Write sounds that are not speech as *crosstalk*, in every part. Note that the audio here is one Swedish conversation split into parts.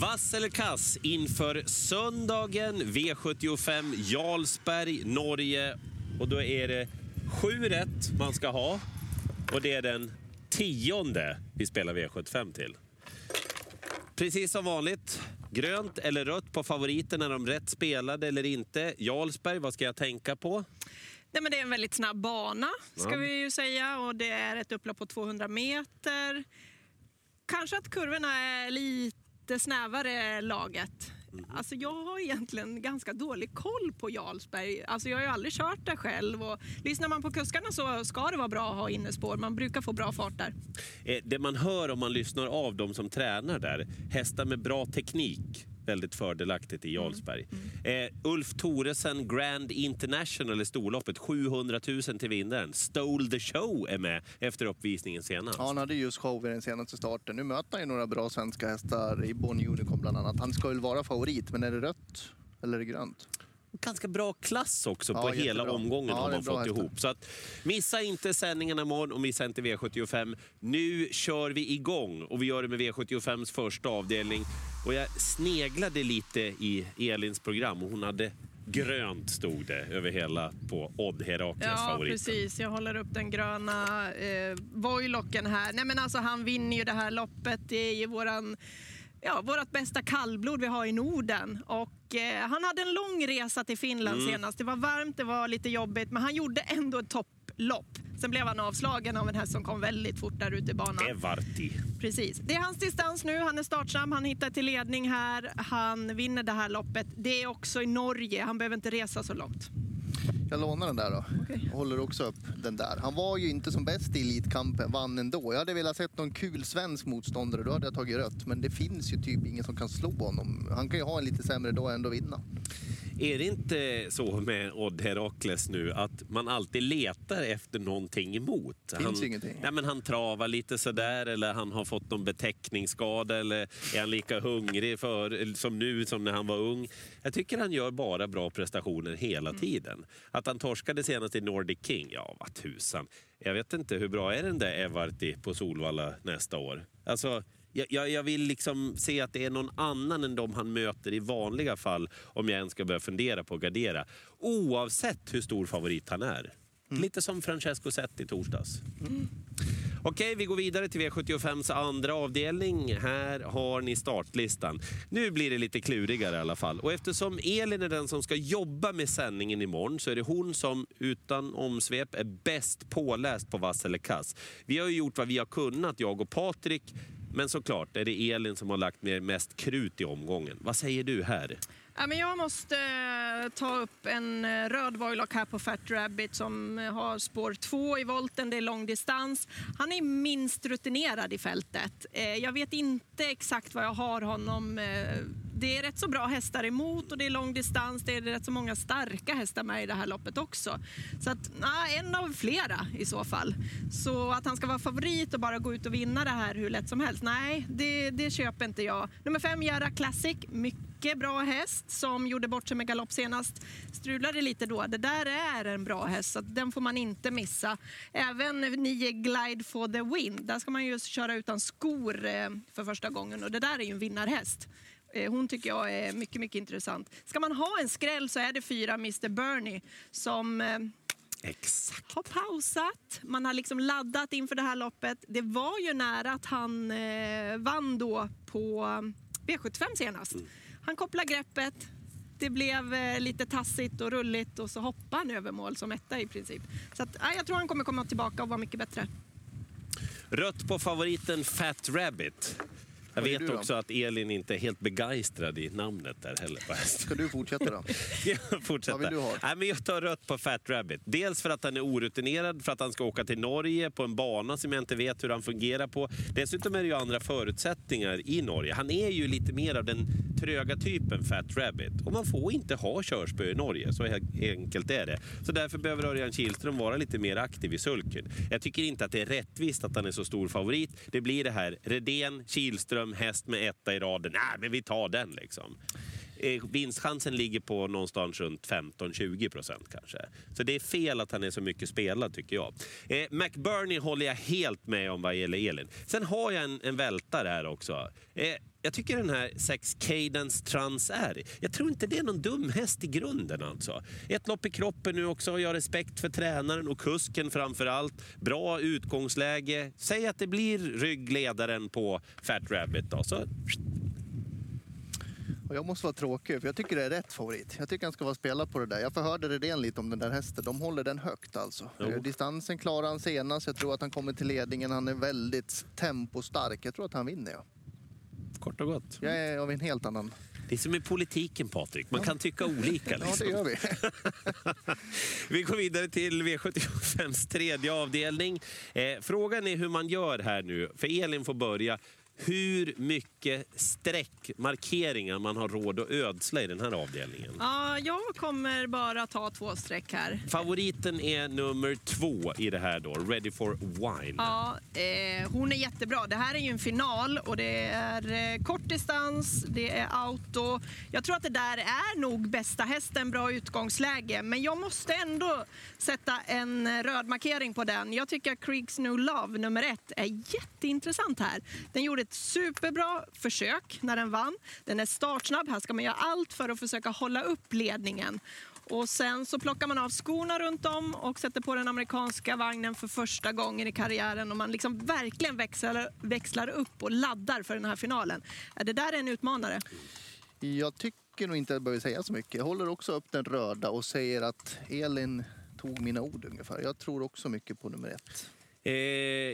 Vass eller kass inför söndagen V75 Jarlsberg, Norge. Och då är det sju rätt man ska ha. Och det är den tionde vi spelar V75 till. Precis som vanligt, grönt eller rött på favoriten. Är de rätt spelade eller inte? Jarlsberg, vad ska jag tänka på? Nej, men det är en väldigt snabb bana, ska Ja. vi ju säga. Och det är ett upplopp på 200 meter. Kanske att kurvorna är lite snävare laget. Alltså jag har egentligen ganska dålig koll på Jarlsberg. Alltså jag har ju aldrig kört där själv. Och lyssnar man på kuskarna så ska det vara bra att ha innespår. Man brukar få bra fart där. Eh, Det man hör om man lyssnar av de som tränar där, hästar med bra teknik, väldigt fördelaktigt i Jarlsberg. Eh, Ulf Thoresen Grand International i storloppet, 700 000 till vinnaren. Stole the show är med efter uppvisningen senast. Ja, han hade just show i den senaste starten. Nu möter han ju några bra svenska hästar i Bonnie Unicorn bland annat. Han ska väl vara favorit, men är det rött eller är det grönt? Ganska bra klass också Ja, på hela jättebra. omgången Ja, har man fått ihop. Så att, missa inte sändningarna imorgon och missa inte V75. Nu kör vi igång och vi gör det med V75s första avdelning. Och jag sneglade lite i Elins program och hon hade grönt stod det över hela på Odd Herakles Ja, favoriten. precis. Jag håller upp den gröna eh, Voilocken här. Nej, men alltså, han vinner ju det här loppet. Det är ju våran, ja, vårat bästa kallblod vi har i Norden. Och, eh, han hade en lång resa till Finland Mm. senast. Det var varmt, det var lite jobbigt, men han gjorde ändå ett topplopp. Sen blev han avslagen av en häst som kom väldigt fort där ute i banan. Evarti. Precis. Det är hans distans nu. Han är startsam. Han hittar till ledning här. Han vinner det här loppet. Det är också i Norge. Han behöver inte resa så långt. Jag lånar den där då. Och håller också upp den där. Han var ju inte som bäst i Elitkampen, vann ändå. Jag hade velat sett någon kul svensk motståndare, då hade jag tagit rött. Men det finns ju typ ingen som kan slå honom. Han kan ju ha en lite sämre dag och ändå vinna. Är det inte så med Odd Herakles nu att man alltid letar efter någonting emot? Finns han, ingenting. Nej, men han travar lite sådär eller han har fått någon betäckningsskada eller är han lika hungrig för, som nu som när han var ung? Jag tycker han gör bara bra prestationer hela Mm. tiden. Att han torskade senast i Nordic King, ja vad tusan. Jag vet inte, hur bra är den där Evarti på Solvalla nästa år? Alltså, jag, jag, jag vill liksom se att det är någon annan än de han möter i vanliga fall om jag ens ska börja fundera på att gardera. Oavsett hur stor favorit han är. Lite som Francesco Zet i torsdags. Okej, vi går vidare till V75s andra avdelning. Här har ni startlistan. Nu blir det lite klurigare i alla fall. Och eftersom Elin är den som ska jobba med sändningen imorgon så är det hon som utan omsvep är bäst påläst på vass eller kass. Vi har ju gjort vad vi har kunnat, jag och Patrik. Men såklart är det Elin som har lagt ner mest krut i omgången. Vad säger du här? Ja, men jag måste eh, ta upp en eh, röd Voilock här på Fat Rabbit som eh, har spår två i volten, det är långdistans. Han är minst rutinerad i fältet. Jag vet inte exakt vad jag har honom. Det är rätt så bra hästar emot och det är lång distans. Det är rätt så många starka hästar med i det här loppet också. Så att, na, en av flera i så fall. Så att han ska vara favorit och bara gå ut och vinna det här hur lätt som helst, nej, det, det köper inte jag. Nummer fem, Jara Classic, mycket bra häst som gjorde bort sig med galopp senast. Strulade lite då. Det där är en bra häst, så den får man inte missa. Även nio Glide for the Wind, där ska man ju köra utan skor eh, för första gången och det där är ju en vinnarhäst. Eh, Hon tycker jag är mycket, mycket intressant. Ska man ha en skräll så är det fyra Mr Bernie som eh, Exakt. har pausat. Man har liksom laddat inför det här loppet. Det var ju nära att han eh, vann då på V75 senast. Han kopplade greppet. Det blev eh, lite tassigt och rulligt och så hoppade han över mål som etta i princip. Så att, ja, jag tror han kommer komma tillbaka och vara mycket bättre. Rött på favoriten Fat Rabbit. Jag Vad vet också att Elin inte är helt begeistrad i namnet där heller. Ska du fortsätta då? *laughs* Jag fortsätter. Vad vill du ha? Nej, men jag tar rött på Fat Rabbit. Dels för att han är orutinerad, för att han ska åka till Norge på en bana som jag inte vet hur han fungerar på. Dessutom är det ju andra förutsättningar i Norge. Han är ju lite mer av den tröga typen Fat Rabbit. Och man får inte ha körspö i Norge, så enkelt är det. Så därför behöver Örjan Kihlström vara lite mer aktiv i sulken. Jag tycker inte att det är rättvist att han är så stor favorit. Det blir det här Redén, Kihlström, häst med etta i raden. Nej, men vi tar den liksom. Eh, vinstchansen ligger på någonstans runt 15-20 procent kanske. Så det är fel att han är så mycket spelad tycker jag. Eh, McBurney håller jag helt med om vad gäller Elin. Sen har jag en, en vältare här också. Eh, jag tycker den här Sex Cadence Trans är, jag tror inte det är någon dum häst i grunden alltså. Ett lopp i kroppen nu också, jag har respekt för tränaren och kusken framför allt. Bra utgångsläge. Säg att det blir ryggledaren på Fat Rabbit då, så och jag måste vara tråkig, för jag tycker det är rätt favorit. Jag tycker han ska vara spelad på det där. Jag förhörde Redén lite om den där hästen. De håller den högt alltså. Jo. Eh, Distansen klarar han senast. Jag tror att han kommer till ledningen. Han är väldigt tempostark. Jag tror att han vinner. Ja. kort och gott. Jag är av en helt annan... Det är som i politiken Patrik, man kan tycka olika. Ja, det Liksom. gör vi. *laughs* Vi går vidare till V75s tredje avdelning. Eh, frågan är hur man gör här nu, för Elin får börja. Hur mycket streckmarkeringar man har råd att ödsla i den här avdelningen. Ja, jag kommer bara ta två streck här. Favoriten är nummer två i det här då, Ready for Wine. Ja, eh, hon är jättebra. Det här är ju en final och det är eh, kort distans, det är auto. Jag tror att det där är nog bästa hästen, bra utgångsläge. Men jag måste ändå sätta en eh, röd markering på den. Jag tycker att Creeks New Love, nummer ett, är jätteintressant här. Den gjorde ett superbra försök när den vann. Den är startsnabb. Här ska man göra allt för att försöka hålla upp ledningen. Och sen så plockar man av skorna runt om och sätter på den amerikanska vagnen för första gången i karriären och man liksom verkligen växlar, växlar upp och laddar för den här finalen. Ja, Det där är en utmanare. Jag tycker nog inte att jag behöver säga så mycket. Jag håller också upp den röda och säger att Elin tog mina ord ungefär. Jag tror också mycket på nummer ett. Eh,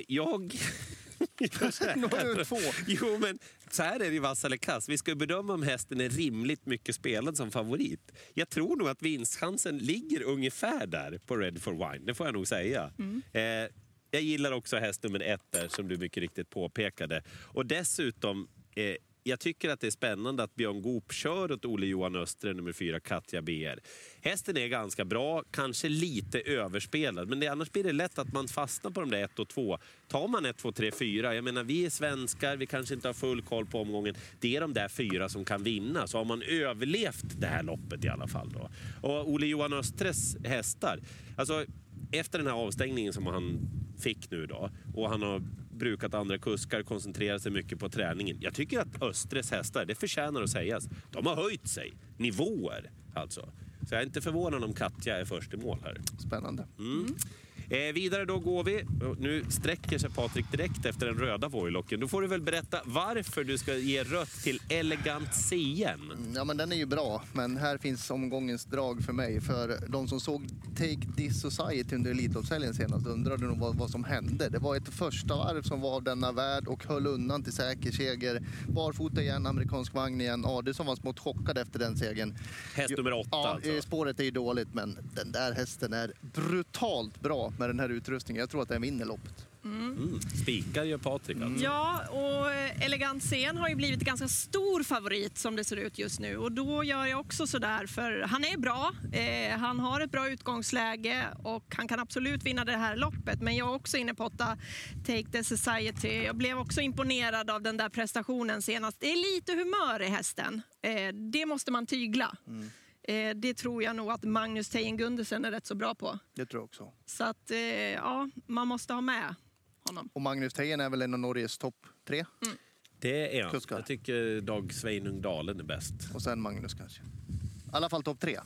jag... *laughs* två. Jo, men så här är det i vass eller kass. Vi ska bedöma om hästen är rimligt mycket spelad som favorit. Jag tror nog att vinstchansen ligger ungefär där på Red for Wine. Det får jag nog säga. Eh, jag gillar också häst nummer ett där, som du mycket riktigt påpekade. Och dessutom, eh, jag tycker att det är spännande att Björn Goop kör åt Ole Johan Östre, nummer fyra, Katja BR. Hästen är ganska bra, kanske lite överspelad, men det, annars blir det lätt att man fastnar på de där 1 och 2. Tar man 1, 2, 3, 4, jag menar vi är svenskar, vi kanske inte har full koll på omgången. Det är de där fyra som kan vinna, så har man överlevt det här loppet i alla fall. Då. Och Ole Johan Östres hästar, alltså efter den här avstängningen som han fick nu då och han har brukat andra kuskar, koncentrerat sig mycket på träningen. Jag tycker att Östres hästar, det förtjänar att sägas, de har höjt sig. Nivåer alltså. Så jag är inte förvånad om Katja är först i mål här. Spännande. Eh, vidare då går vi. Nu sträcker sig Patrik direkt efter den röda vojlocken. Då får du väl berätta varför du ska ge rött till Elegant CN. Ja, men den är ju bra, men här finns omgångens drag för mig. För de som såg Take This Society under Elitloppshelgen senast undrade nog vad, vad som hände. Det var ett första varv som var av denna värld och höll undan till säker seger. Barfota igen, amerikansk vagn igen. Adelsson var smått chockad efter den segern. Häst nummer åtta Ja, alltså. eh, spåret är ju dåligt, men den där hästen är brutalt bra med den här utrustningen. Jag tror att den vinner loppet. Mm. Spikar gör Patrik alltså. Ja, och eh, Elegant Scen har ju blivit en ganska stor favorit som det ser ut just nu. Och då gör jag också sådär, för han är bra. Eh, han har ett bra utgångsläge och han kan absolut vinna det här loppet. Men jag är också inne på åtta Take the Society. Jag blev också imponerad av den där prestationen senast. Det är lite humör i hästen. Eh, det måste man tygla. Eh, det tror jag nog att Magnus Tejen Gundersen är rätt så bra på. Det tror jag också. Så att, eh, ja, man måste ha med honom. Och Magnus Tejen är väl en av Norges topp tre. Det är han. Kuskar. Jag tycker Dag Sveinung Dalen är bäst. Och sen Magnus kanske. I alla fall topp tre.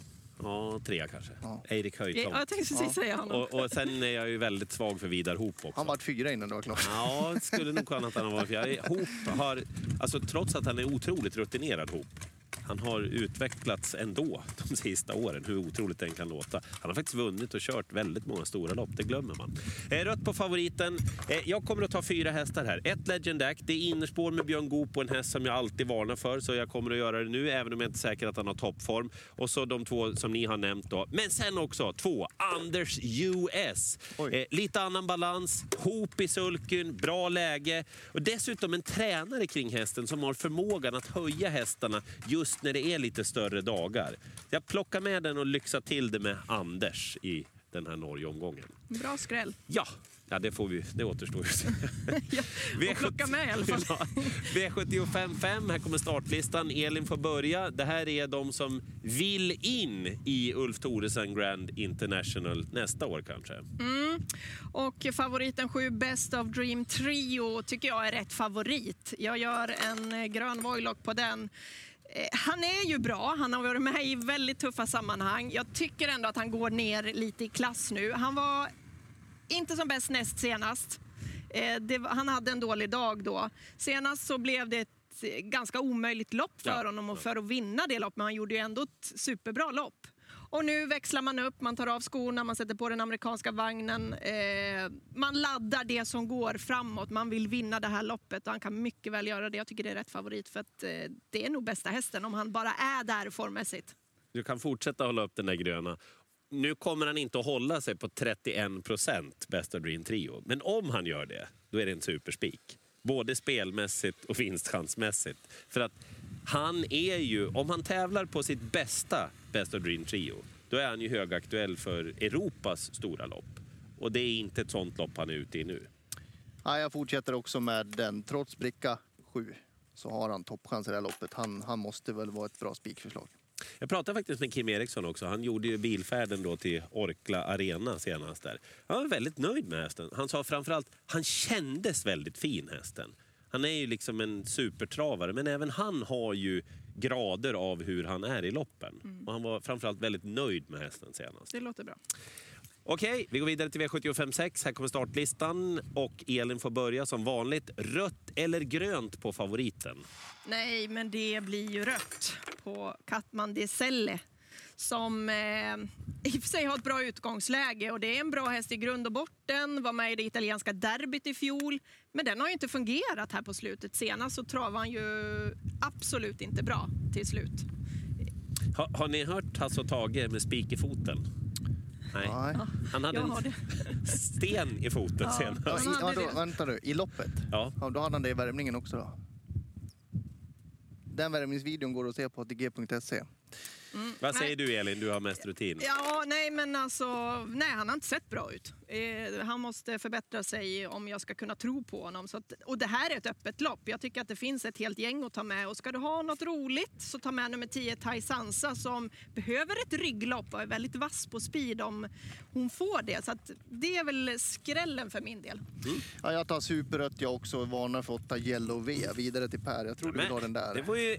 Ja, tre kanske. Ja. Erik Höjtomt. Ja, jag tänkte precis säga honom. Och, och sen är jag ju väldigt svag för Vidar Hoop också. Han var fyra innan det var klart. Ja, det skulle nog kunna att han. Jag- Hoop har, alltså trots att han är otroligt rutinerad Hoop, han har utvecklats ändå de sista åren, hur otroligt den kan låta. Han har faktiskt vunnit och kört väldigt många stora lopp, det glömmer man. Eh, rött på favoriten. Eh, jag kommer att ta fyra hästar här. Ett Legend Act, det är innerspår med Björn Goop och en häst som jag alltid varnar för, så jag kommer att göra det nu, även om jag inte är säker att han har toppform. Och så de två som ni har nämnt då. Men sen också två, Anders US. Oj. Eh, lite annan balans, hop i sulken, bra läge och dessutom en tränare kring hästen som har förmågan att höja hästarna just när det är lite större dagar. Jag plockar med den och lyxar till det med Anders i den här Norge-omgången. Bra skräll. Ja, Ja, det, får vi, det återstår ju. *laughs* Ja, och plocka med i alla fall. *laughs* Ja, V75 5, här kommer startlistan. Elin får börja. Det här är de som vill in i Ulf Thoresen Grand International nästa år kanske. Och favoriten 7, Best of Dream Trio, tycker jag är rätt favorit. Jag gör en eh, grön Voilock på den. Eh, Han är ju bra, han har varit med i väldigt tuffa sammanhang. Jag tycker ändå att han går ner lite i klass nu. Han var inte som bäst näst senast. Eh, det, han hade en dålig dag då. Senast så blev det ett ganska omöjligt lopp för Ja. honom och för att vinna det loppet, men han gjorde ju ändå ett superbra lopp. Och nu växlar man upp, man tar av skorna, man sätter på den amerikanska vagnen. Eh, man laddar det som går framåt. Man vill vinna det här loppet och han kan mycket väl göra det. Jag tycker det är rätt favorit för att eh, det är nog bästa hästen om han bara är där formmässigt. Du kan fortsätta hålla upp den där gröna. Nu kommer han inte att hålla sig på 31 procent Best of Dream Trio. Men om han gör det, då är det en superspik. Både spelmässigt och vinstchansmässigt. För att han är ju, om han tävlar på sitt bästa Best of Dream Trio, då är han ju högaktuell för Europas stora lopp. Och det är inte ett sånt lopp han är ute i nu. Ja, jag fortsätter också med den. Trots bricka 7 så har han toppchans i det här loppet. Han, han måste väl vara ett bra spikförslag. Jag pratade faktiskt med Kim Eriksson också. Han gjorde ju bilfärden då till Orkla Arena senast där. Han var väldigt nöjd med hästen. Han sa framförallt han kändes väldigt fin hästen. Han är ju liksom en supertravare men även han har ju grader av hur han är i loppen. Och han var framförallt väldigt nöjd med hästen senast. Det låter bra. Okej, vi går vidare till V75 6. Här kommer startlistan och Elin får börja som vanligt. Rött eller grönt på favoriten? Nej, men det blir ju rött på Katman Deselle som eh, i och för sig har ett bra utgångsläge och det är en bra häst i grund och botten. Var med i det italienska derbyt i fjol, men den har ju inte fungerat här på slutet. Senast så travade han ju absolut inte bra till slut. Ha, har ni hört Hasse och Tage med spik i foten? Nej. Nej. Han hade en sten i foten Ja. senast. Ja, i, det. vänta nu, i loppet? Ja. Ja, då hade han det i värmningen också då. Den värmningsvideon går att se på ATG.se. Vad Nej. säger du Elin, du har mest rutin? Ja, nej men alltså, nej han har inte sett bra ut. Eh, han måste förbättra sig om jag ska kunna tro på honom. Så att, och det här är ett öppet lopp. Jag tycker att det finns ett helt gäng att ta med. Och ska du ha något roligt så ta med nummer 10 Tai Sansa som behöver ett rygglopp och är väldigt vass på speed om hon får det. Så att det är väl skrällen för min del. Ja, jag tar superrött jag också och varnar för 8 Yellow V. Vidare till Per. Jag tror du vill ha den där. Det, var ju,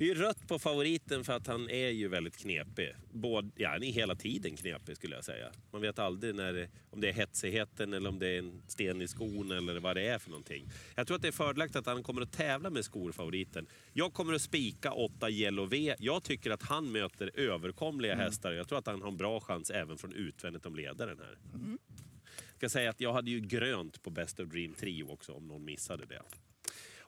det är ju rött på favoriten för att han är ju väldigt knepig. Både, ja, han är hela tiden knepig skulle jag säga. Man vet aldrig när det, om det är hetsigheten eller om det är en sten i skon eller vad det är för någonting. Jag tror att det är fördelaktigt att han kommer att tävla med skor, favoriten. Jag kommer att spika 8 Yellow V. Jag tycker att han möter överkomliga hästar. Jag tror att han har en bra chans även från utvändigt om ledaren här. Jag ska säga att jag hade ju grönt på Best of Dream Trio också om någon missade det.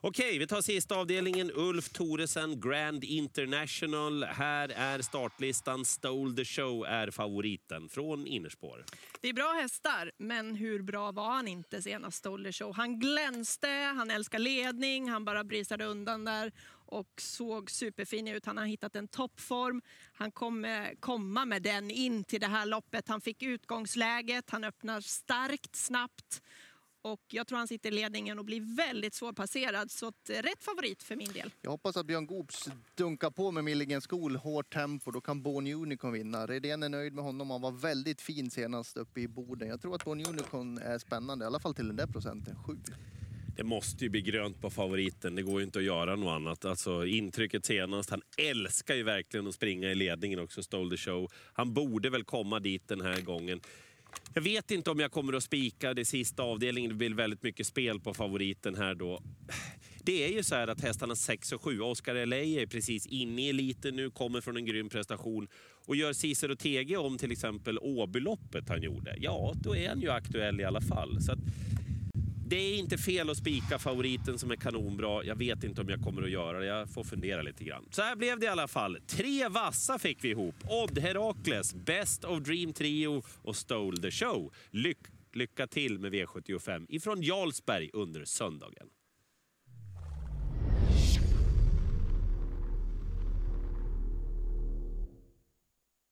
Okej, vi tar sista avdelningen. Ulf Thoresen, Grand International. Här är startlistan. Stole the show är favoriten från innerspår. Det är bra hästar, men hur bra var han inte senast Stoller Show? Han glänste, han älskar ledning, han bara brisade undan där och såg superfin ut. Han har hittat en toppform. Han kommer komma med den in till det här loppet. Han fick utgångsläget, han öppnar starkt, snabbt och jag tror han sitter i ledningen och blir väldigt svårpasserad. Så att, eh, rätt favorit för min del. Jag hoppas att Björn Goops dunkar på med Milligan School, hårt tempo. Då kan Born Unicorn vinna. Redén är nöjd med honom. Han var väldigt fin senast uppe i Boden. Jag tror att Born Unicorn är spännande, i alla fall till den där procenten, 7. Det måste ju bli grönt på favoriten. Det går ju inte att göra något annat. Alltså, intrycket senast. Han älskar ju verkligen att springa i ledningen också, Stole the show. Han borde väl komma dit den här gången. Jag vet inte om jag kommer att spika det sista avdelningen. Det blir väldigt mycket spel på favoriten här då. Det är ju så här att hästarna 6 och 7, Oscar LA är precis inne i eliten nu, kommer från en grym prestation. Och gör Cicero TG om till exempel Åbyloppet han gjorde, ja då är han ju aktuell i alla fall. Så att, det är inte fel att spika favoriten som är kanonbra. Jag vet inte om jag kommer att göra det. Jag får fundera lite grann. Så här blev det i alla fall. Tre vassa fick vi ihop. Odd Herakles, Best of Dream Trio och Stole the Show. Lyck lycka till med V75 ifrån Jarlsberg under söndagen.